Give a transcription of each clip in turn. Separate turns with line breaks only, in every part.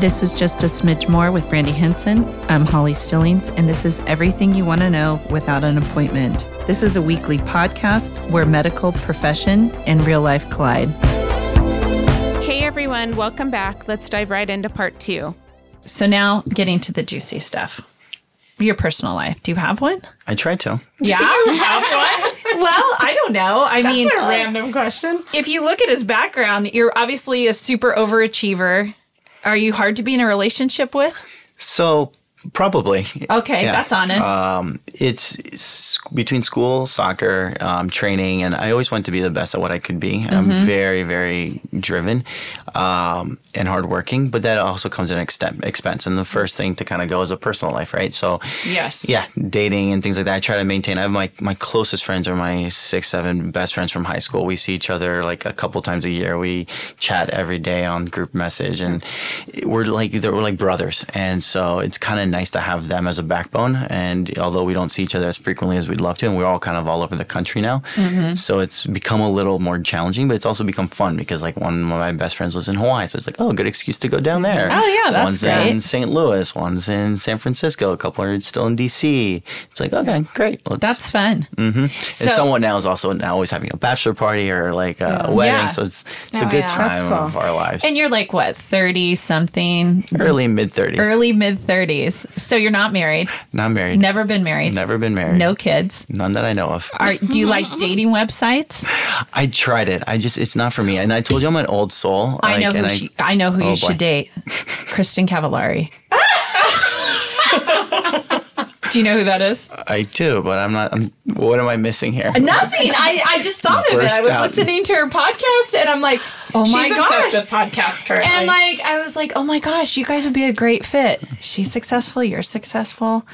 This is just a smidge more with Brandy Henson. I'm Holly Stillings, and this is everything you want to know without an appointment. This is a weekly podcast where medical profession and real life collide.
Hey everyone, welcome back. Let's dive right into part two.
So, now getting to the juicy stuff. Your personal life. Do you have one?
I tried to.
Yeah. well, I don't know. I mean,
a random question.
if you look at his background, you're obviously a super overachiever. Are you hard to be in a relationship with?
So probably.
Okay,
Yeah.
that's honest.
Um, it's, it's between school, soccer, um, training, and I always wanted to be the best at what I could be. I'm
Mm-hmm.
very, very driven um, and hardworking, but that also comes at an extent, expense. And the first thing to kind of go is a personal life, right? So
Yes.
yeah, dating and things like that. I try to maintain. I have my my closest friends are my six, seven best friends from high school. We see each other like a couple times a year. We chat every day on group message, and we're like we're like brothers. And so it's kind of nice to have them as a backbone. And although we don't see each other as frequently as we'd love to, and we're all kind of all over the country now, so it's become a little more challenging. But it's also become fun because like one of my best friends lives in Hawaii, so it's like oh, good excuse to go down there.
Oh, yeah, that's
One's
great.
in St. Louis, one's in San Francisco, a couple are still in DC. It's like, okay, great. Let's,
That's fun.
mm-hmm.
So-
and someone now is also now always having a bachelor party or like a wedding.
Yeah.
So it's it's
Oh,
a good
yeah,
time
cool.
of our lives.
And you're like what, 30 something,
early mid 30s.
early mid 30s. So you're not married,
Not married.
never been married,
Never been married.
no kids.
None that I know of.
Are, do you like dating websites?
I tried it. I just it's not for me. And I told you I'm an old soul.
I know who
and
she, I know who
Oh,
you should date. Kristin Cavallari. do you know who that is?
I do, but I'm not. I'm, what am I missing here?
Nothing. I, I just thought of it. I was
out.
listening to her podcast and I'm like, oh my
She's
gosh.
obsessed with podcasts currently.
And like I was like, oh my gosh, you guys would be a great fit. She's successful, you're successful.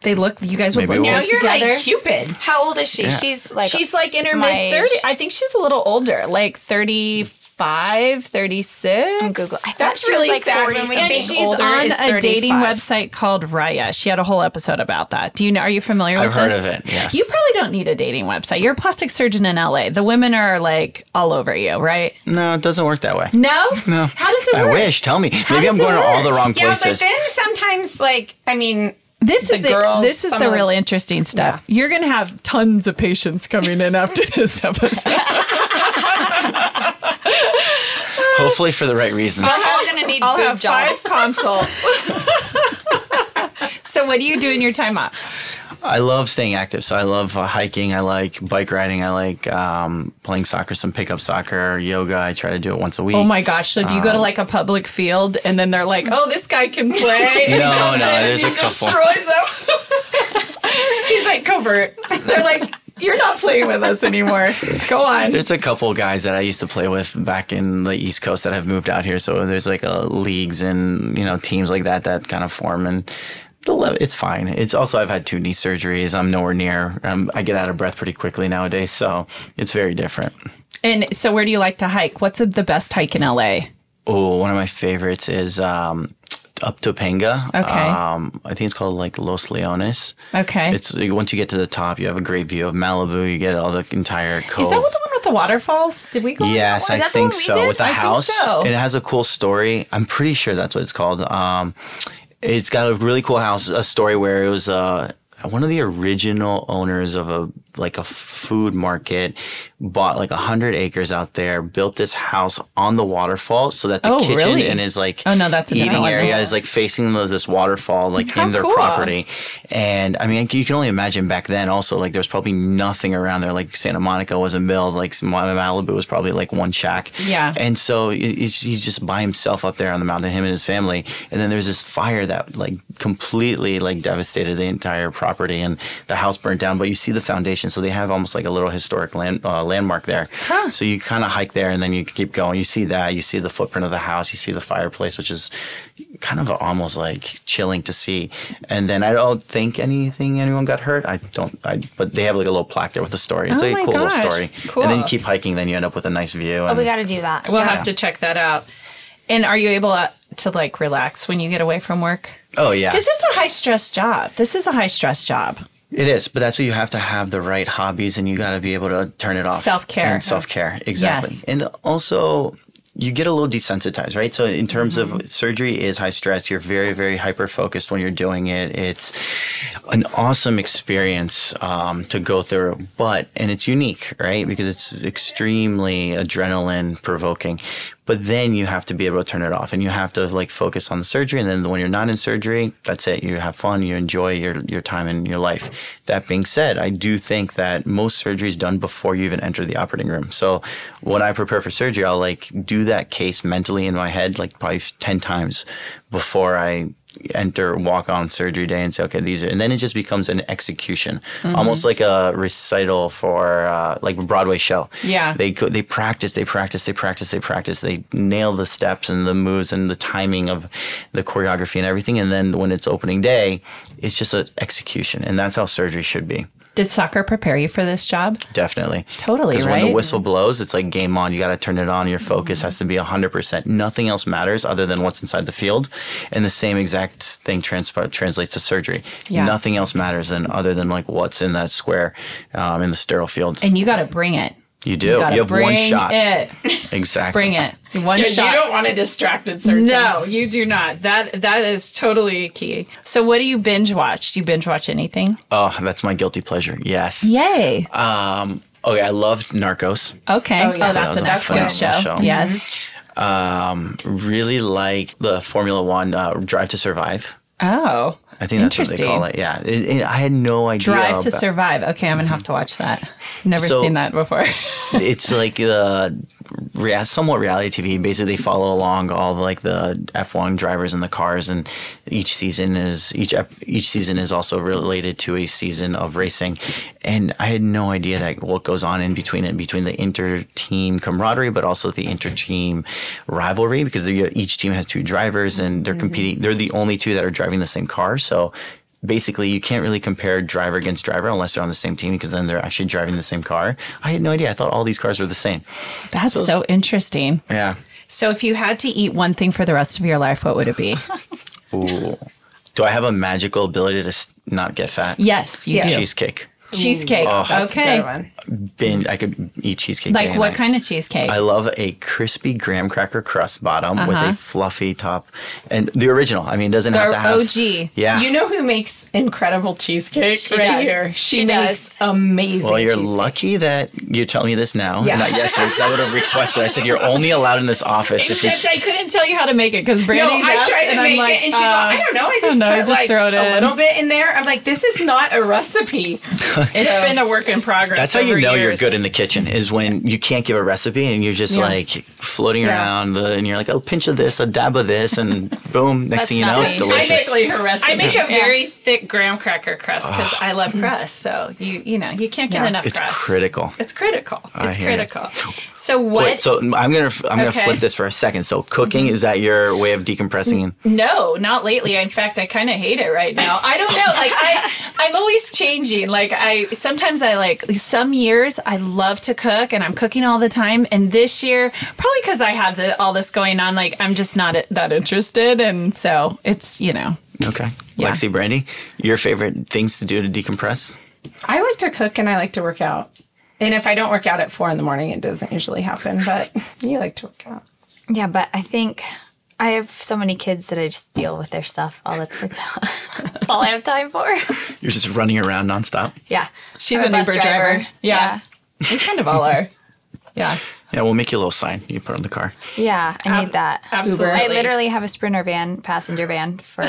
They look you guys would
Maybe
look
we'll-
now you're
together.
like Cupid.
How old is she?
Yeah.
She's like
she's like in her mid 30s. I think she's a little older, like 35, 36.
on Google. I thought
That's
she
really
was like
sad when
40
we
And
think
something.
she's
older
on
is
a dating website called Raya. She had a whole episode about that. Do you know? Are you familiar
I've
with
heard
this?
of it. Yes.
You probably don't need a dating website. You're a plastic surgeon in LA. The women are like all over you, right?
no, it doesn't work that way.
No?
No.
How does it work?
I
work?
wish. Tell me. Maybe I'm
it
going to all the wrong
Yeah, but
places.
then sometimes, like, I mean,
This is
the
the
girls,
this is the
of-
real interesting stuff. You're gonna have tons of patients coming in after this episode.
Hopefully for the right reasons.
I'm all gonna need
I'll
boob
have
jobs.
five consults. so what do you do in your time off?
I love staying active. So I love uh, hiking. I like bike riding. I like um, playing soccer, some pickup soccer, yoga. I try to do it once a week.
Oh my gosh! So do you go to like a public field and then they're like, "Oh, this guy can play." and he
No,
comes
no,
in and
there's
he
couple.
Destroys them.
he's like covert.
they're like, "You're not playing with us anymore. Go on."
There's a couple guys that I used to play with back in the East Coast that have moved out here. So there's like uh, leagues and you know teams like that that kind of form and. The it's fine. It's also I've had two knee surgeries. I'm nowhere near. Um, I get out of breath pretty quickly nowadays, so it's very different.
And so, where do you like to hike? What's the best hike in LA?
Oh, one of my favorites is um, up Topanga.
Okay.
Um, I think it's called like Los Leones.
Okay.
It's like, once you get to the top, you have a great view of Malibu. You get all the entire cove.
Is that what the one with the waterfalls? Did we go?
Yes. I
that the one
think so. With the
I
house,
so.
it has a cool story. I'm pretty sure that's what it's called. Um, it's got a really cool house. A story where it was uh, Uh, one of the original owners of a like a food market bought like a hundred acres out there, built this house on the waterfall so that the
Oh,
kitchen
really?
and his like
Oh, no, that's
eating area is like facing the, this waterfall like
How
in their
cool.
property. And I mean, you can only imagine back then. Also, like there was probably nothing around there. Like Santa Monica wasn't built. Like Malibu was probably like one shack.
Yeah.
And so he's he's just by himself up there on the mountain, him and his family. And then there's this fire that like completely like devastated the entire property, and the house burned down. But you see the foundation, so they have almost like a little historic land uh, landmark there. So you kind of hike there, and then you keep going. You see that, you see the footprint of the house, you see the fireplace, which is kind of almost like chilling to see. And then I don't think anything anyone got hurt. I don't. I but they have like a little plaque there with the story. It's
Oh
like
my
a cool
gosh.
little story.
Cool.
And then you keep hiking, then you end up with a nice view.
Oh, we got to do that.
We'll
Yeah.
have to check that out. And are you able uh, to like relax when you get away from work?
oh yeah.
This is a high stress job. This is a high stress job.
It is, but that's why you have to have the right hobbies and you got to be able to turn it off.
Self-care.
And self care, exactly.
Yes.
And also, you get a little desensitized, right? So in terms of surgery is high stress. You're very, very hyper focused when you're doing it. It's an awesome experience um, to go through, but and it's unique, right? Because it's extremely adrenaline provoking. But then you have to be able to turn it off, and you have to like focus on the surgery. And then when you're not in surgery, that's it. You have fun. You enjoy your your time in your life. That being said, I do think that most surgery is done before you even enter the operating room. So when I prepare for surgery, I'll like do that case mentally in my head like probably ten times before I enter walk on surgery day and say okay these are and then it just becomes an execution. Almost like a recital for uh, like a broadway show.
Yeah.
they go, they practice they practice they practice they practice. They nail the steps and the moves and the timing of the choreography and everything. And then when it's opening day it's just an execution. And that's how surgery should be
Did soccer prepare you for this job?
definitely.
Totally,
because when the whistle blows it's like game on. You got to turn it on. Your focus has to be 100% nothing else matters other than what's inside the field. And the same exact thing trans- translates to surgery.
Yeah.
nothing else matters than other than like what's in that square um, in the sterile field.
And you got to bring it.
You do
gotta
you have one shot
It.
exactly
Bring it. One
Yeah,
shot.
you don't want a distracted surgeon.
No, you do not. That that is totally key. So, what do you binge watch? Do you binge watch anything?
oh that's my guilty pleasure yes
Yay.
um okay i loved narcos
Okay. Oh,
yeah.
that's
That
a that's a good show.
show.
Yes.
um really like the formula one uh, drive to survive
Oh.
I think that's what they call it. Yeah, It- it- I had no idea.
Drive to
about-
Survive. Okay, I'm gonna have to watch that. Never
So-
seen that before.
it's like the rea- somewhat reality TV. Basically, they follow along all the, like the F1 drivers and the cars, and each season is each each season is also related to a season of racing. And I had no idea that what goes on in between it, between the inter team camaraderie, but also the inter team rivalry, because each team has two drivers and they're mm-hmm. competing. They're the only two that are driving the same car, so. Basically, you can't really compare driver against driver unless they're on the same team because then they're actually driving the same car. I had no idea. I thought all these cars were the same.
That's so interesting.
Yeah.
So, if you had to eat one thing for the rest of your life, what would it be?
Ooh. Do I have a magical ability to not get fat?
yes, you
Yeah.
do.
Cheesecake.
Cheesecake.
Oh.
That's a
okay.
good one.
Binge. I could eat cheesecake.
Like what
night.
kind of cheesecake?
I love a crispy graham cracker crust bottom with
Uh-huh.
a fluffy top, and the original. I mean, it doesn't have to have
OG.
Yeah.
You know who makes incredible cheesecake
She
right
does.
here?
She
makes amazing.
well, you're
cheesecake.
lucky that you're telling me this now.
Yeah.
Not yesterday, because I would have requested. I said you're only allowed in this office if you.
I couldn't tell you how to make it because
No,
Brandy's
I
asked,
tried to
and
make
I'm like,
it, and she's
uh,
like, I don't know. I just
know,
put
just
like
throw it
a little bit in there. I'm like, this is not a recipe.
It's been a work in progress.
That's how you
over
know you're good in the kitchen is when you can't give a recipe and you're just
Yeah.
like floating
Yeah.
around the, and you're like a pinch of this, a dab of this, and boom, next
That's
thing you
not
know, it's
me.
delicious.
Basically, her recipe.
I make a
Yeah.
very thick graham cracker crust because I love crust. So you you know you can't get
Yeah.
enough
It's
crust.
critical.
It's critical. It's
hear you.
critical. So what?
Wait, so I'm gonna I'm gonna
Mm-hmm.
flip this for a second. So cooking is that your way of decompressing?
No, not lately. In fact, I kind of hate it right now. I don't know. Like I, I'm always changing. Like I sometimes I like some years I love to cook and I'm cooking all the time. And this year, probably because I have the, all this going on, like I'm just not that interested. And so it's you know.
okay,
Yeah.
Lexi, Brandy, your favorite things to do to decompress?
I like to cook and I like to work out. And if I don't work out at four in the morning, it doesn't usually happen. But you like to work out.
Yeah, but I think I have so many kids that I just deal with their stuff all the time. That's all I have time for.
You're just running around nonstop.
Yeah.
She's
Or a
an Uber driver. Yeah. We kind of all are. Yeah.
Yeah, we'll make you a little sign you put on the car.
Yeah, I need that.
absolutely.
I literally have a sprinter van, passenger van for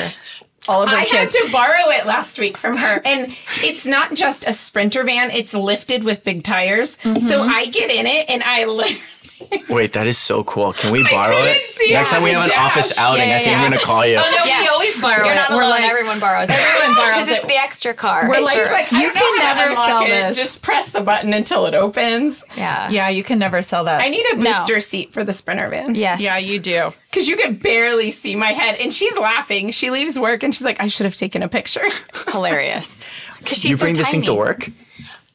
All of our
I had to borrow it last week from her. And it's not just a sprinter van, it's lifted with big tires. Mm-hmm. So I get in it and I literally.
Wait, that is so cool. Can we borrow it? Next time we have an
the
office outing,
Yeah,
I think
yeah,
I'm gonna call you.
Oh no,
Yeah.
we always borrow
You're
it.
not
We're
alone.
like,
everyone borrows it.
everyone borrows
Because it's
it.
the extra car.
We're like-
She's like, I
You
don't know
can
how to
never
unlock
sell
it.
this.
Just press the button until it opens.
yeah.
yeah, you can never sell that.
I need a
No.
booster seat for the sprinter van.
Yes.
Yeah, you do.
Because you could barely see my head. And she's laughing. She leaves work and she's like, I should have taken a picture.
It's hilarious. Because she's
you bring
so
this thing to work?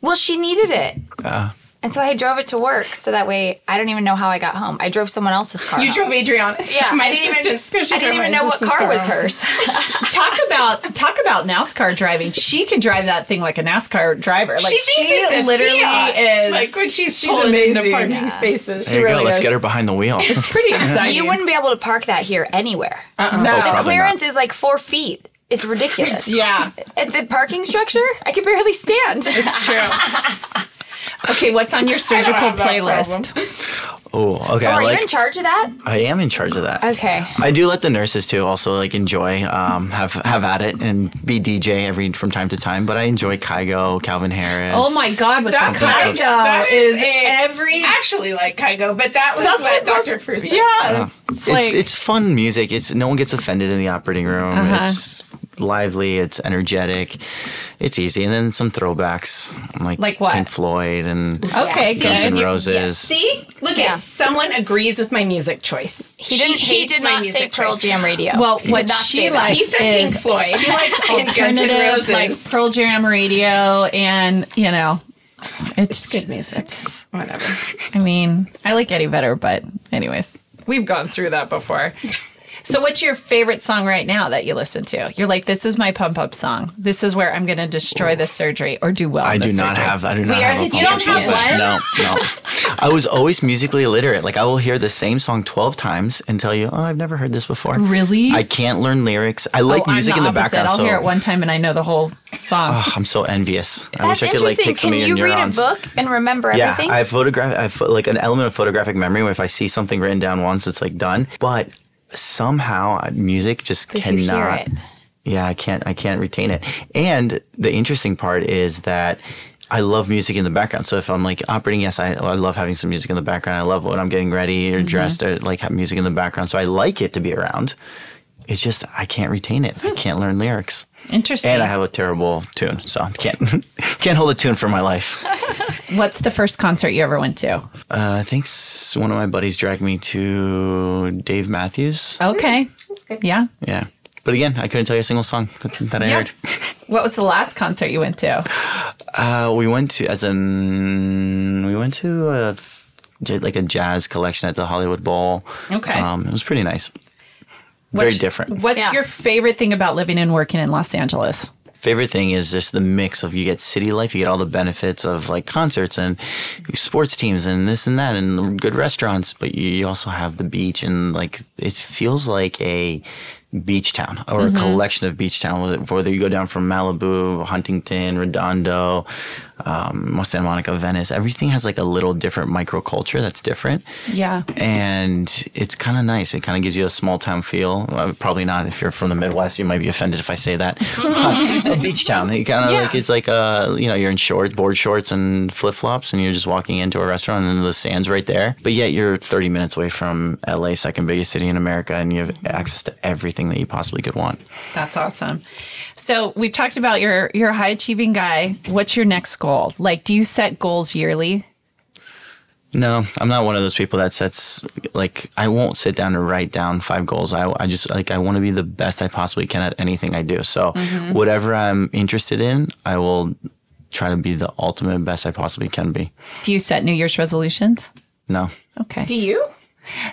Well, she needed it. Uh. And so I drove it to work so that way I don't even know how I got home. I drove someone else's car.
You
home.
drove Adriana's.
Yeah,
my
I didn't
assistant's. 'cause
even, I didn't even know what
assistant's
car was hers.
talk about talk about NASCAR driving. She can drive that thing like a NASCAR driver. Like
She thinks it's a
literally
Fiat.
is
like when she's,
she's
pulling into
amazing.
parking
Yeah.
spaces. She
There you
really
go. Let's
is.
get her behind the wheel.
It's pretty exciting.
you wouldn't be able to park that here anywhere. Uh-uh.
no.
Oh,
The clearance
not.
is like four feet. It's ridiculous.
Yeah,
At the parking structure, I could barely stand.
it's true. Okay, what's on your surgical playlist?
Oh, okay.
Oh,
I
are
like.
you in charge of that?
I am in charge of that.
Okay.
I do let the nurses too also like enjoy um, have have at it and be DJ every from time to time. But I enjoy Kygo, Calvin Harris.
Oh my God, with
That's
Something
Kygo.
That
is
is a-
every.
Actually, like Kygo, but that was
That's
what,
what
Dr.
most-
Fruit said.
Yeah, it's
It's
like
it's fun music. It's no one gets offended in the operating room.
Uh-huh.
It's lively. It's energetic. It's easy. And then some throwbacks like
Like what?
Pink Floyd and
okay,
Guns
good.
N' Roses.
yes. See, look
Yeah.
at someone agrees with my music choice.
He
She
didn't. He did not say
music
Pearl. Jam Radio.
Well,
He
what
not
she
say that.
likes
He said
is
Pink Floyd.
she likes
And Guns N'
alternative,
Roses.
like Pearl Jam radio, and you know, it's,
good music.
It's
Whatever.
I mean, I like Eddie better, but anyways, we've gone through that before. So, what's your favorite song right now that you listen to? You're like, this is my pump up song. This is where I'm going to destroy this surgery or do well.
I
in
do
this
not
surgery.
have. I do not
We are
have.
the
a pump-up
champions.
song, but No, no. I was always musically illiterate. Like I will hear the same song twelve times and tell you, "Oh, I've never heard this before."
Really?
I can't learn lyrics. I like
Oh,
music
I'm
in the
opposite.
background.
I'll
so
hear it one time and I know the whole song.
Ugh, I'm so envious. I
That's
wish I could like
interesting.
take some
Can
of
you
your
read a book and remember
Yeah,
everything?
I have photograph. I have like an element of photographic memory where if I see something written down once, it's like done. But somehow uh, music just cannot. Yeah, I can't. I can't retain it. And the interesting part is that. I love music in the background. So if I'm like operating, yes, I, I love having some music in the background. I love when I'm getting ready or dressed or like have music in the background. So I like it to be around. It's just I can't retain it. I can't learn lyrics.
Interesting.
And I have a terrible tune, so I can't can't hold a tune for my life.
What's the first concert you ever went to?
Uh, I think one of my buddies dragged me to Dave Matthews.
Okay. Yeah.
Yeah, but again, I couldn't tell you a single song that, that I
Yeah.
heard.
What was the last concert you went to?
Uh, we went to as in we went to a, j- like a jazz collection at the Hollywood Bowl.
Okay.
um, it was pretty nice. Very
What's-
different.
What's
Yeah.
your favorite thing about living and working in Los Angeles?
favorite thing is just the mix of you get city life, you get all the benefits of like concerts and sports teams and this and that and good restaurants, but you also have the beach and like it feels like a beach town or a collection of beach town. Whether you go down from Malibu, Huntington, Redondo, um, Santa Monica, Venice, everything has like a little different microculture that's different
Yeah.
and it's kind of nice. It kind of gives you a small town feel. Uh, probably not if you're from the Midwest. You might be offended if I say that. A beach town. It kind of
Yeah.
like it's like uh you know you're in shorts, board shorts, and flip flops, and you're just walking into a restaurant, and the sand's right there. But yet you're 30 minutes away from LA, second biggest city in America, and you have access to everything that you possibly could want.
That's awesome. So we've talked about your you're high achieving guy. What's your next goal? Like, do you set goals yearly?
No, I'm not one of those people that sets like I won't sit down and write down five goals. I, I just like I want to be the best I possibly can at anything I do. So mm-hmm. whatever I'm interested in, I will try to be the ultimate best I possibly can be.
Do you set New Year's resolutions?
No.
Okay.
Do you?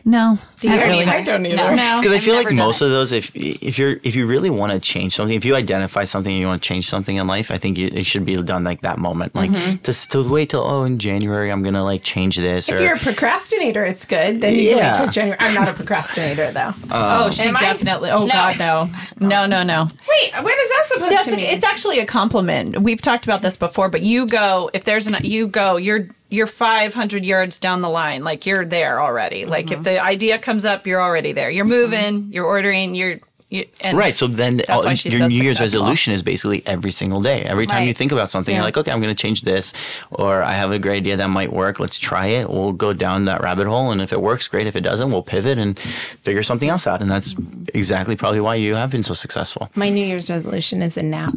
No.
I don't
really.
either. I don't either.
No.
No.
Because I feel like most
it.
of those, if if you're if you really want to change something, if you identify something and you want to change something in life, I think you, it should be done like that moment. Like mm-hmm. to to wait till oh in January I'm gonna like change this
If
or
you're a procrastinator, it's good. Then you
Yeah.
wait till January. I'm not a procrastinator though.
Oh, oh she
Am I?
definitely. Oh God, no, no, no, no.
Wait, what is that supposed
That's
to
a,
mean?
it's actually a compliment. We've talked about this before, but you go if there's an you go you're you're 500 yards down the line, like you're there already. Like if mm-hmm. the idea comes up, you're already there. You're mm-hmm. moving, you're ordering, you're you, and
Right. So then all-
uh,
your
so
New Year's resolution is basically every single day. Every time you think about something,
Yeah.
you're like, okay, I'm going to change this, or I have a great idea that might work. Let's try it. We'll go down that rabbit hole, and if it works, great. If it doesn't, we'll pivot and figure something else out. And that's exactly probably why you have been so successful.
My New Year's resolution is a nap.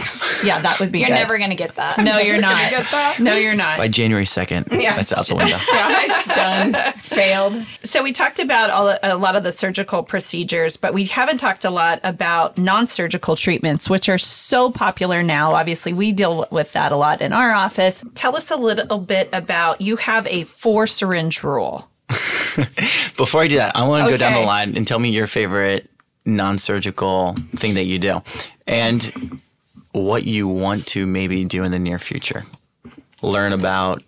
yeah, that would be
You're
good.
never gonna get that.
no, you're not.
get that.
No, you're not.
By January 2nd,
Yeah.
that's out the window.
Yeah, it's done.
failed. So we talked about all, a lot of the surgical procedures, but we haven't talked a lot about non-surgical treatments, which are so popular now. Obviously, we deal with that a lot in our office. Tell us a little bit about you have a four syringe rule.
Before I do that, I want to go down the line and tell me your favorite non-surgical thing that you do, and what you want to maybe do in the near future. Learn about,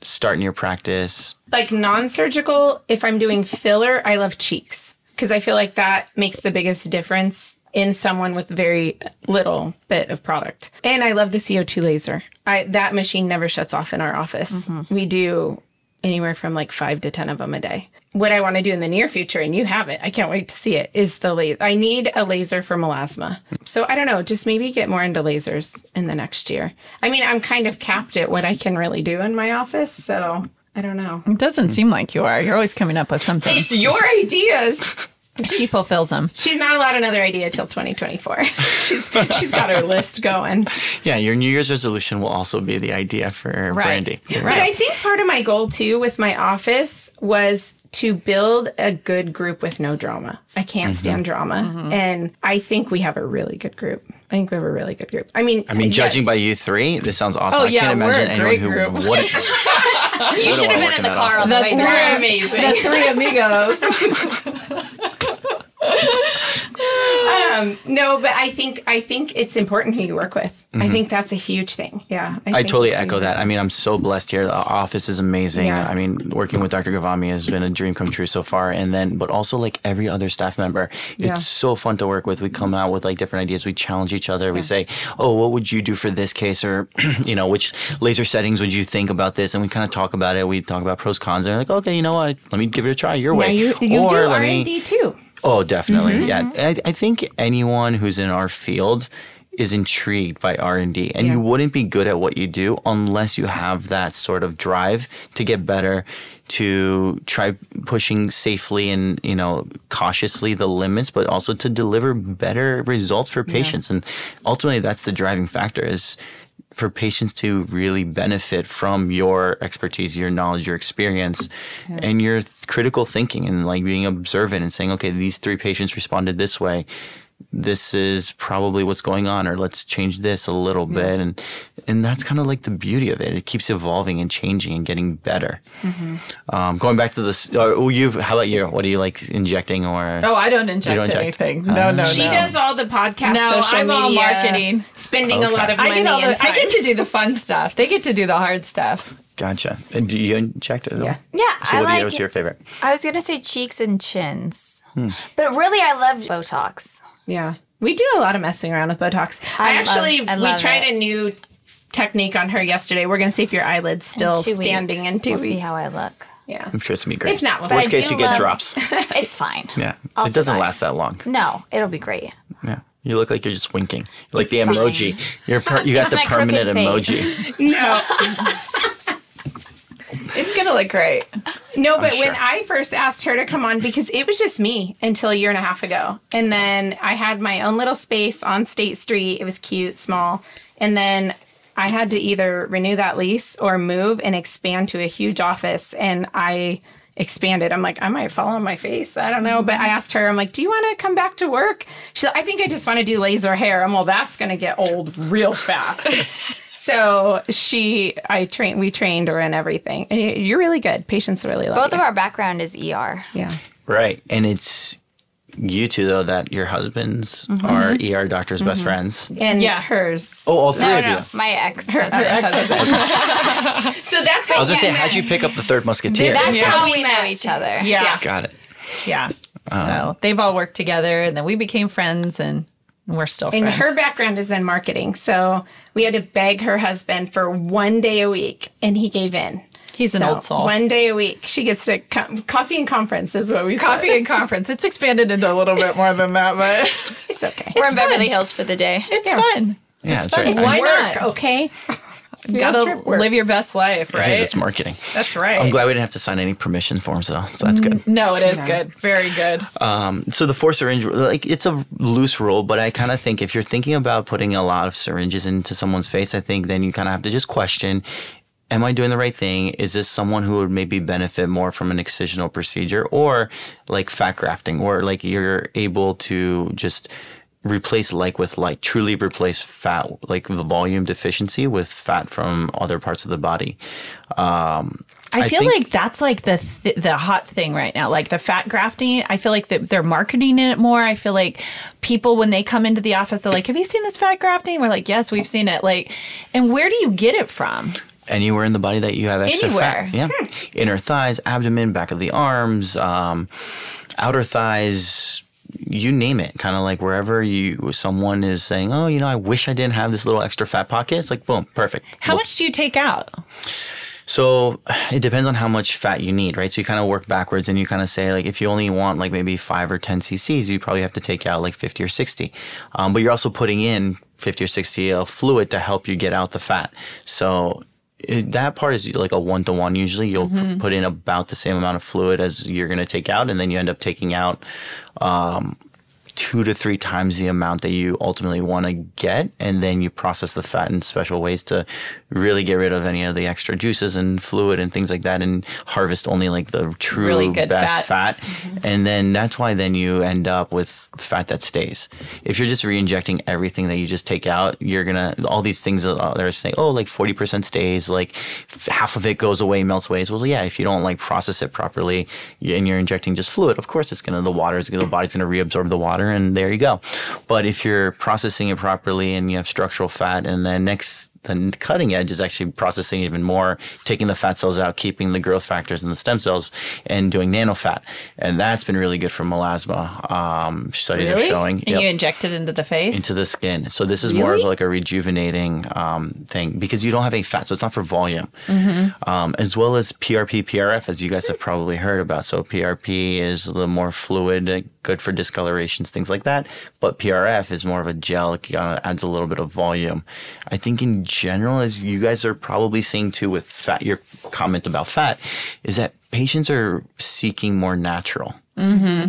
start in your practice.
Like non surgical, if I'm doing filler, I love cheeks because I feel like that makes the biggest difference in someone with very little bit of product. And I love the CO2 laser. I that machine never shuts off in our office. Mm-hmm. We do anywhere from like 5 to 10 of them a day. What I want to do in the near future and you have it. I can't wait to see it. Is the laser. I need a laser for melasma. So I don't know, just maybe get more into lasers in the next year. I mean, I'm kind of capped at what I can really do in my office, so I don't know.
It doesn't seem like you are. You're always coming up with something.
It's your ideas.
She fulfills them.
She's not allowed another idea till 2024. she's she's got her list going.
Yeah, your New Year's resolution will also be the idea for right. Brandy.
But I think part of my goal too with my office was to build a good group with no drama. I can't mm-hmm. stand drama, mm-hmm. and I think we have a really good group. I think we have a really good group. I mean,
I mean, judging by you three, this sounds awesome.
Oh,
I
yeah,
can't
we're
imagine
a
anyone
great
who
group.
wouldn't.
You should have been in
in
the
that
car on
office.
the way
we're
there.
amazing.
three amigos.
Um, no, but I think I think it's important who you work with. I think that's a huge thing. Yeah,
I
think
totally echo that. I mean, I'm so blessed here. The office is amazing.
Yeah.
I mean, working with Dr. Ghavami has been a dream come true so far. And then, but also like every other staff member,
Yeah.
it's so fun to work with. We come out with like different ideas. We challenge each other. We say, "Oh, what would you do for this case?" Or, you know, which laser settings would you think about this? And we kind of talk about it. We talk about pros cons. And like, okay, you know what? Let me give it a try your way.
you you
or
do R and D too.
Oh, definitely.
Mm-hmm.
Yeah, I, I think anyone who's in our field is intrigued by R and D, and
Yeah.
you wouldn't be good at what you do unless you have that sort of drive to get better, to try pushing safely and you know cautiously the limits, but also to deliver better results for patients. And ultimately, that's the driving factor is for patients to really benefit from your expertise, your knowledge, your experience, and your th- critical thinking and like being observant and saying, okay, these three patients responded this way. This is probably what's going on, or let's change this a little bit, and and that's kind of like the beauty of it. It keeps evolving and changing and getting better. Um, going back to this, uh, oh, you how about you? What do you like injecting or?
Oh, I don't inject,
don't inject?
anything. No, no,
She
no.
does all the podcast,
No,
social
I'm all
media,
marketing.
spending a lot of
I
money
get all the. I get to do the fun stuff. They get to do the hard stuff.
Gotcha. And do you inject it? at all?
Yeah.
Yeah,
So
I
what do
like.
what's your favorite?
I was gonna say cheeks and chins,
Hmm.
but really, I love Botox.
Yeah. We do a lot of messing around with Botox. I,
I love-
actually
I
we tried
it.
a new technique on her yesterday. We're gonna see if your eyelids still
Two
standing
weeks.
in 2
we'll
weeks.
see how I look.
yeah.
I'm sure it's gonna be great.
If not, we'll
worst case,
do
you get drops.
It's fine.
Yeah,
I'll
it doesn't
survive.
last that long.
No, it'll be great.
Yeah, you look like you're just winking, like the
It's
emoji. You're per- you got the permanent emoji.
No.
It's gonna look great.
No, but when. I first asked her to come on, because it was just me until a year and a half ago. And then I had my own little space on State Street. It was cute, small. And then I had to either renew that lease or move and expand to a huge office. And I expanded. I'm like, I might fall on my face. I don't know. But I asked her, I'm like, do you want to come back to work? She's like, I think I just want to do laser hair. I'm well, that's going to get old real fast. So she, I trained, we trained her and everything. And you- you're really good. Patients really love
Both
you.
of our background is ER.
Yeah.
Right, and it's you two though that your husbands
Mm-hmm.
are ER doctors' best friends.
And
Yeah.
hers.
Oh, all three
No,
of
no,
you.
my ex-husband
So that's how
I was gonna
we
say,
met.
how'd you pick up the third musketeer?
That's
Yeah.
how
we
we
know
met.
each other.
Yeah,
Got it.
yeah. so they've all worked together, and then we became friends, and we're still
And
friends.
her background is in marketing. So we had to beg her husband for one day a week, and he gave in.
He's an
So
old soul.
One day a week. She gets to co- coffee and conference, is what we
Coffee
said.
and conference. It's expanded into a little bit more than that, but
It's okay.
We're in Beverly Hills for the day.
it's fun.
Yeah, that's right.
Why
Work,
not?
okay?
You gotta live your best life, right?
it's marketing.
That's right.
I'm glad we didn't have to sign any permission forms though, so that's good.
No, it is good. Very good.
Um, so the four syringe, like it's a loose rule, but I kind of think if you're thinking about putting a lot of syringes into someone's face, I think then you kind of have to just question am I doing the right thing? Is this someone who would maybe benefit more from an excisional procedure or like fat grafting, or like you're able to just replace like with like truly replace fat, like the volume deficiency with fat from other parts of the body. Um,
I feel
think-
like that's like the th- the hot thing right now, like the fat grafting. I feel like that they're marketing it more. I feel like people when they come into the office, they're like, "Have you seen this fat grafting?" We're like, "Yes, we've seen it." Like, and where do you get it from?
anywhere in the body that you have extra
Anywhere.
fat. Yeah. Inner thighs, abdomen, back of the arms, um, outer thighs, you name it. Kind of like wherever you someone is saying, "Oh, you know, I wish I didn't have this little extra fat pocket." It's like, boom, perfect.
How much do you take out?
So it depends on how much fat you need, right? So you kind of work backwards and you kind of say like if you only want like maybe five or 10 cc's, you probably have to take out like 50 or 60. Um, but you're also putting in 50 or 60 of fluid to help you get out the fat. So it, that part is like a one to one. Usually you'll p- put in about the same amount of fluid as you're going to take out. And then you end up taking out um, two to three times the amount that you ultimately want to get, and then you process the fat in special ways to really get rid of any of the extra juices and fluid and things like that, and harvest only like the true
Really good
best
fat.
fat. Mm-hmm. And then that's why then you end up with fat that stays. If you're just re-injecting everything that you just take out, you're gonna all these things that are saying, oh, like forty percent stays, like half of it goes away, melts away. Well, yeah, if you don't like process it properly, and you're injecting just fluid, of course it's gonna the water is the body's gonna reabsorb the water, and there you go. But if you're processing it properly and you have structural fat, and then next the cutting edge is actually processing even more, taking the fat cells out, keeping the growth factors and the stem cells, and doing nanofat. And that's been really good for melasma. Um, studies are showing.
And
Yep
you inject it into the face?
into the skin. So this is more of like a rejuvenating um, thing because you don't have any fat, so it's not for volume. Um, as well as PRP, PRF, as you guys have probably heard about. So PRP is a little more fluid, uh, good for discolorations, things like that. But PRF is more of a gel, it kinda adds a little bit of volume. I think in general, as you guys are probably seeing too with fat, your comment about fat is that patients are seeking more natural.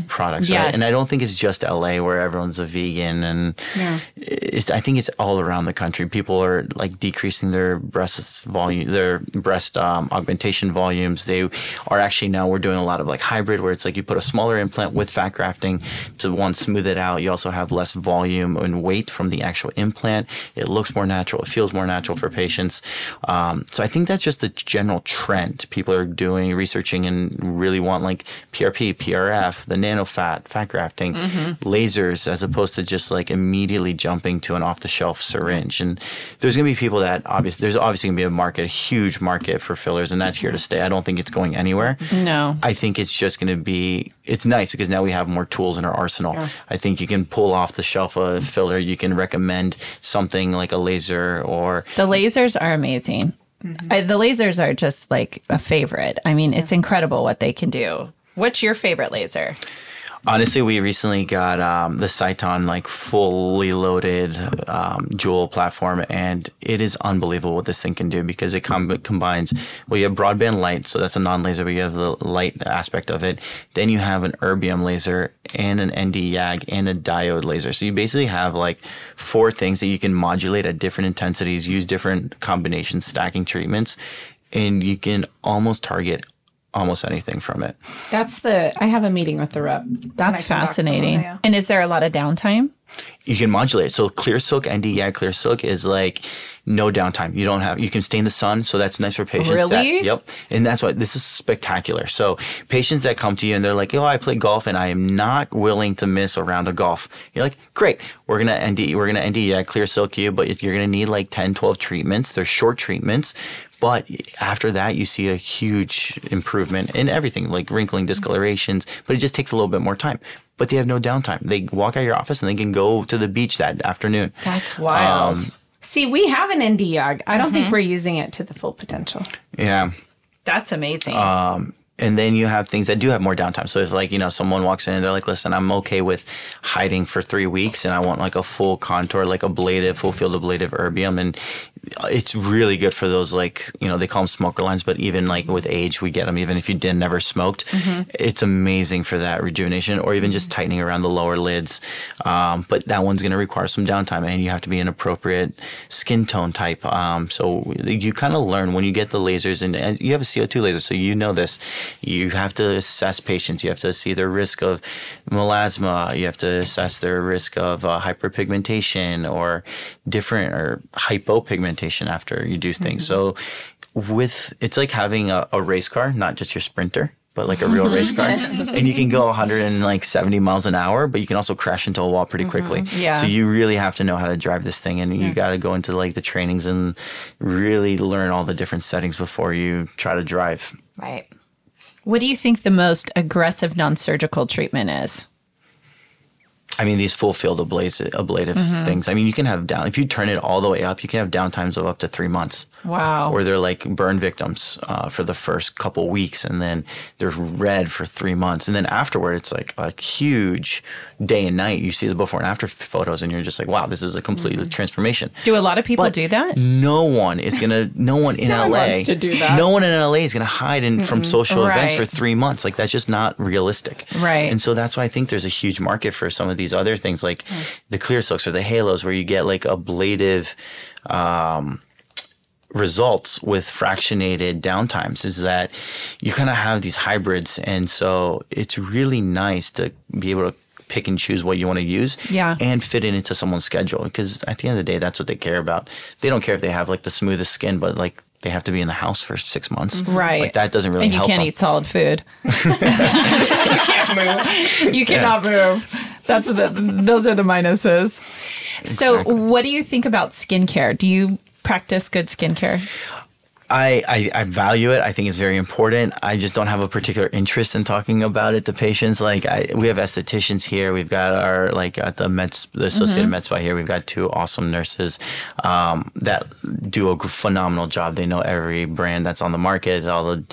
Products, right? And I don't think it's just LA where everyone's a vegan, and
Yeah.
it's, I think it's all around the country. People are like decreasing their breast volume, their breast um, augmentation volumes. They are actually now we're doing a lot of like hybrid, where it's like you put a smaller implant with fat grafting to one smooth it out. You also have less volume and weight from the actual implant. It looks more natural. It feels more natural for patients. Um, so I think that's just the general trend. People are doing researching and really want like PRP, PRF, the nanofat, fat fat grafting, mm-hmm. lasers, as opposed to just like immediately jumping to an off the shelf syringe. And there's going to be people that obviously, there's obviously going to be a market, a huge market for fillers, and that's here to stay. I don't think it's going anywhere.
no.
I think it's just going to be, it's nice because now we have more tools in our arsenal. I think you can pull off the shelf a filler. You can recommend something like a laser or
The lasers are amazing. Mm-hmm. I, the lasers are just like a favorite. I mean, it's incredible what they can do. What's your favorite laser?
Honestly, we recently got um, the Sciton like fully loaded um, Joule platform, and it is unbelievable what this thing can do because it com- combines. Well, you have broadband light, so that's a non-laser, but you have the light aspect of it. Then you have an erbium laser and an ND YAG and a diode laser. So you basically have like four things that you can modulate at different intensities, use different combinations, stacking treatments, and you can almost target almost anything from it.
That's the. I have a meeting with the rep.
That's fascinating.
Yeah.
And is there a lot of downtime?
you can modulate. So clear silk ND yeah, clear silk is like no downtime. You don't have you can stay in the sun, so that's nice for patients. that-
Really?
yep. And that's why this is spectacular. So patients that come to you and they're like, "Oh, I play golf and I am not willing to miss a round of golf." You're like, "Great. We're going to ND we're going to ND yeah, clear silk you, but you're going to need like 10, 12 treatments. They're short treatments." But after that, you see a huge improvement in everything, like wrinkling, discolorations. But it just takes a little bit more time. But they have no downtime. They walk out of your office and they can go to the beach that afternoon.
That's wild.
Um,
See, we have an ND YAG. I don't
Mm-hmm.
think we're using it to the full potential.
Yeah.
That's amazing.
Um, and then you have things that do have more downtime. So if like you know someone walks in and they're like, "Listen, I'm okay with hiding for three weeks, and I want like a full contour, like a ablative, full field ablative erbium," and it's really good for those like you know they call them smoker lines, but even like with age we get them. Even if you didn't never smoked, it's amazing for that rejuvenation, or even just tightening around the lower lids. Um, but that one's going to require some downtime, and you have to be an appropriate skin tone type. Um, so you kind of learn when you get the lasers, and, and you have a CO2 laser, so you know this. You have to assess patients. You have to see their risk of melasma. You have to assess their risk of uh, hyperpigmentation or different or hypopigmentation after you do things. So with it's like having a, a race car, not just your sprinter. But like a real race car, and you can go 170 miles an hour, but you can also crash into a wall pretty quickly.
Yeah.
So you really have to know how to drive this thing, and you got to go into like the trainings and really learn all the different settings before you try to drive.
Right.
What do you think the most aggressive non surgical treatment is?
I mean, these full field ablative, ablative
Mm-hmm.
things. I mean, you can have down if you turn it all the way up, you can have downtimes of up to three months.
Wow.
Or they're like burn victims uh, for the first couple weeks, and then they're red for three months, and then afterward, it's like a huge day and night. You see the before and after photos, and you're just like, wow, this is a complete
Mm-hmm.
transformation.
do a lot of people
But
do that?
No one is gonna. No one in
one
LA.
to do that.
No one in LA is gonna hide in from social events for three months. Like that's just not realistic.
Right.
And so that's why I think there's a huge market for some of these other things, like the clear silks or the halos, where you get like ablative. Um, results with fractionated downtimes is that you kind of have these hybrids and so it's really nice to be able to pick and choose what you want to use
Yeah.
and fit it into someone's schedule because at the end of the day that's what they care about they don't care if they have like the smoothest skin but like they have to be in the house for six months
Right.
like that doesn't really
and you
help
can't
them.
eat solid food.
You can't move.
You cannot move. That's the, those are the minuses. So, what do you think about skincare? Do you practice good skincare?
I, I, I value it. I think it's very important. I just don't have a particular interest in talking about it to patients. Like I, we have estheticians here. We've got our like at the Mets, the Associated Med Spa here. We've got two awesome nurses um, that do a phenomenal job. They know every brand that's on the market. All the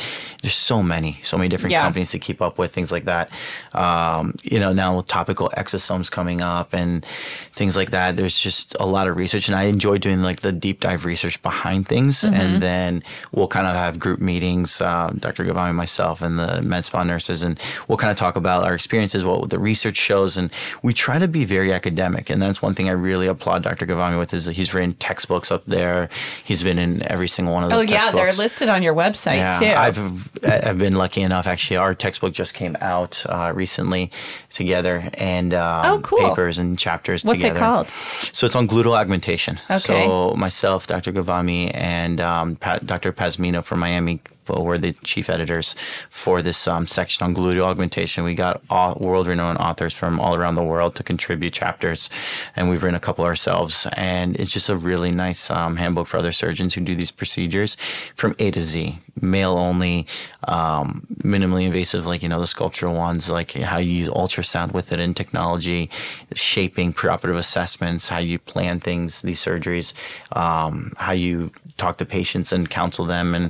there's so many, so many different
Yeah.
companies to keep up with things like that. Um, you know, now with topical exosomes coming up and things like that. There's just a lot of research, and I enjoy doing like the deep dive research behind things, and then we'll kind of have group meetings, uh, Dr. Ghavami, myself, and the med spa nurses, and we'll kind of talk about our experiences, what the research shows, and we try to be very academic, and that's one thing I really applaud Dr. Ghavami with is that he's written textbooks up there. He's been in every single one of those.
Oh yeah, they're listed on your website
Yeah,
too.
I've I've been lucky enough. Actually, our textbook just came out uh, recently together, and um,
Oh, cool.
papers and chapters
What's it
together.
called?
So it's on gluteal augmentation.
Okay.
So myself, Dr. Ghavami, and um, Pat, Dr. Pazmino from Miami were the chief editors for this um, section on gluteal augmentation. We got world-renowned authors from all around the world to contribute chapters, and we've written a couple ourselves. And it's just a really nice um, handbook for other surgeons who do these procedures from A to Z, male only, um, minimally invasive, like you know the sculptural ones, like how you use ultrasound with it in technology, shaping, preoperative assessments, how you plan things, these surgeries, um, how you talk to patients and counsel them, and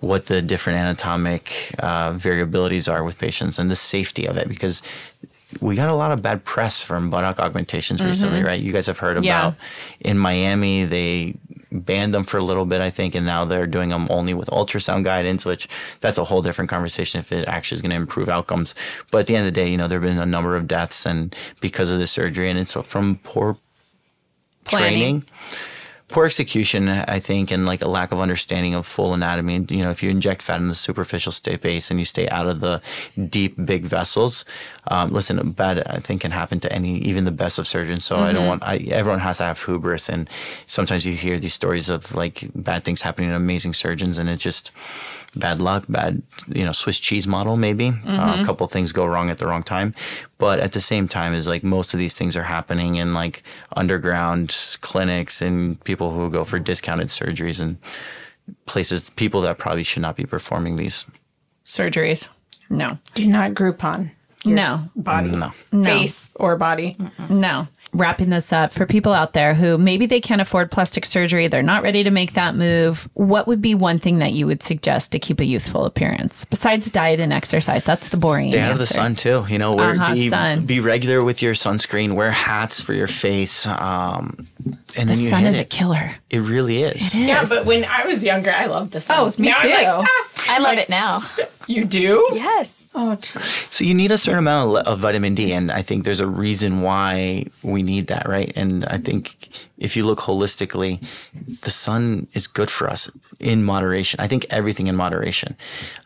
what the different anatomic uh, variabilities are with patients, and the safety of it, because we got a lot of bad press from buttock augmentations recently, right? You guys have heard
Yeah.
about in Miami they banned them for a little bit, I think, and now they're doing them only with ultrasound guidance, which that's a whole different conversation if it actually is going to improve outcomes. But at the end of the day, you know, there have been a number of deaths and because of the surgery, and it's from poor
Planning.
training. Poor execution, I think, and like a lack of understanding of full anatomy. You know, if you inject fat in the superficial space and you stay out of the deep, big vessels, um, listen, bad I think can happen to any, even the best of surgeons. So I don't want. I, everyone has to have hubris, and sometimes you hear these stories of like bad things happening to amazing surgeons, and it just bad luck, bad, you know, Swiss cheese model maybe. Uh, a couple things go wrong at the wrong time, but at the same time, is like most of these things are happening in like underground clinics and people who go for discounted surgeries and places, people that probably should not be performing these.
Surgeries. No.
Do not Groupon your
No.
body,
No.
face or body.
No. wrapping this up for people out there who maybe they can't afford plastic surgery, they're not ready to make that move. What would be one thing that you would suggest to keep a youthful appearance besides diet and exercise? That's the boring.
Stay out of the sun too. You know, wear,
Uh-huh,
be,
sun.
be regular with your sunscreen. Wear hats for your face. Um, and
The sun is
it.
a killer.
It really is.
Yeah, but when I was younger, I loved the sun.
Oh, me
Now
too.
like, ah,
I love it now.
you do?
Yes.
Oh, geez.
So you need a certain amount of, of vitamin D, and I think there's a reason why we need that, right? And I think if you look holistically, the sun is good for us in moderation. I think everything in moderation.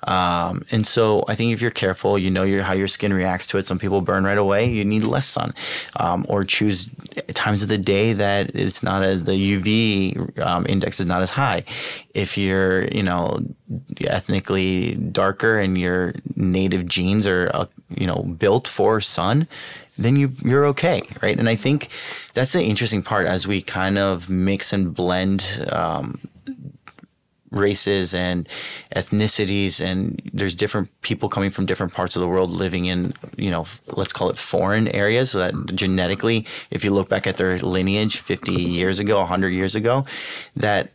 Um, and so I think if you're careful, you know your, how your skin reacts to it. Some people burn right away. You need less sun, um, or choose times of the day that it's not as the UV um, index is not as high. If you're, you know, ethnically darker and your native genes are, uh, you know, built for sun, then you you're okay, right? And I think that's the interesting part as we kind of mix and blend um, races and ethnicities and there's different people coming from different parts of the world living in you know let's call it foreign areas so that genetically if you look back at their lineage 50 years ago 100 years ago that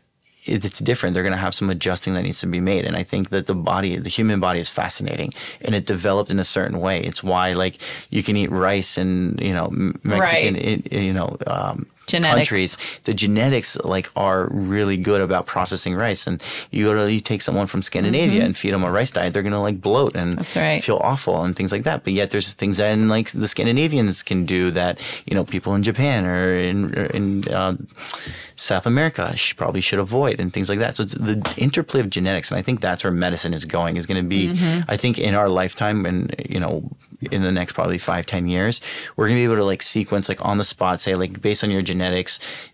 it's different. They're going to have some adjusting that needs to be made. And i think that the body the human body is fascinating and it developed in a certain way. It's why like you can eat rice and you know mexican
Right.
i- you know um,
Genetics.
countries the genetics like are really good about processing rice and you go to you take someone from Scandinavia and feed them a rice diet they're gonna like bloat and
Mm-hmm. Right.
feel awful and things like that but yet there's things that like the Scandinavians can do that you know people in Japan or in or in um, South America sh- probably should avoid and things like that so it's the interplay of genetics and I think that's where medicine is going is going to be
Mm-hmm.
I think in our lifetime and you know in the next probably five ten years we're going to be able to like sequence like on the spot say like based on your genetics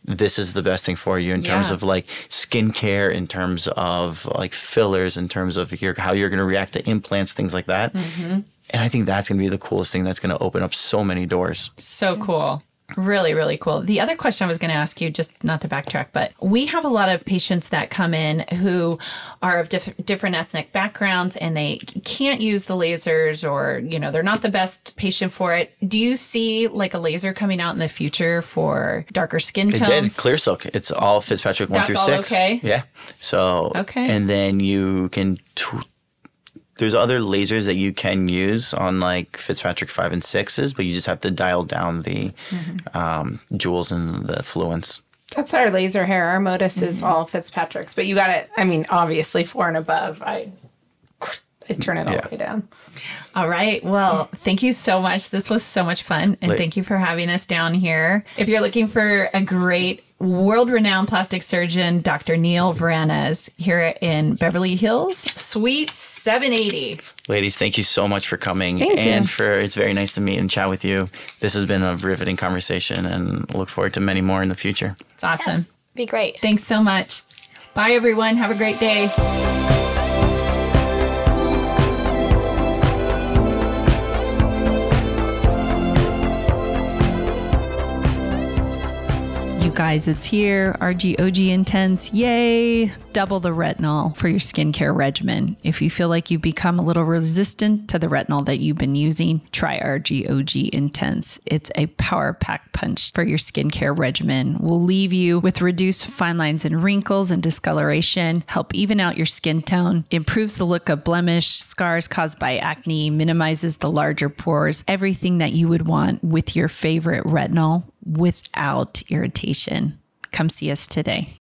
this is the best thing for you in terms of like skincare in terms of like fillers in terms of your how you're going to react to implants things like that
Mm-hmm.
and i think that's going to be the coolest thing that's going to open up so many doors
So cool. Really, really cool. The other question I was going to ask you, just not to backtrack, but we have a lot of patients that come in who are of diff- different ethnic backgrounds and they can't use the lasers or, you know, they're not the best patient for it. Do you see like a laser coming out in the future for darker skin
it
tones?
did ClearSilk it's all fitzpatrick 1
That's
through
all
6
okay?
yeah so
Okay.
and then you can there's other lasers that you can use on like Fitzpatrick five and sixes, but you just have to dial down the
Mm-hmm.
um, joules and the fluence.
That's our laser hair. Our Motus is
Mm-hmm.
all Fitzpatrick's, but you got it. I mean, obviously four and above. I I turn it all
Yeah.
the way down.
All right. Well, thank you so much. This was so much fun. And
Like-
thank you for having us down here. If you're looking for a great world renowned plastic surgeon, Dr. Neil Vranis here in Beverly Hills, Suite 780.
Ladies, thank you so much for coming,
Thank you.
and for it's very nice to meet and chat with you. This has been a riveting conversation, and look forward to many more in the future.
It's awesome.
Yes. Be great.
Thanks so much. Bye, everyone. Have a great day. Guys, it's here. RGOG Intense. Yay! Double the retinol for your skincare regimen. If you feel like you've become a little resistant to the retinol that you've been using, try RGOG Intense. It's a power pack punch for your skincare regimen. Will leave you with reduced fine lines and wrinkles and discoloration, help even out your skin tone, improves the look of blemish, scars caused by acne, minimizes the larger pores, everything that you would want with your favorite retinol without irritation. Come see us today.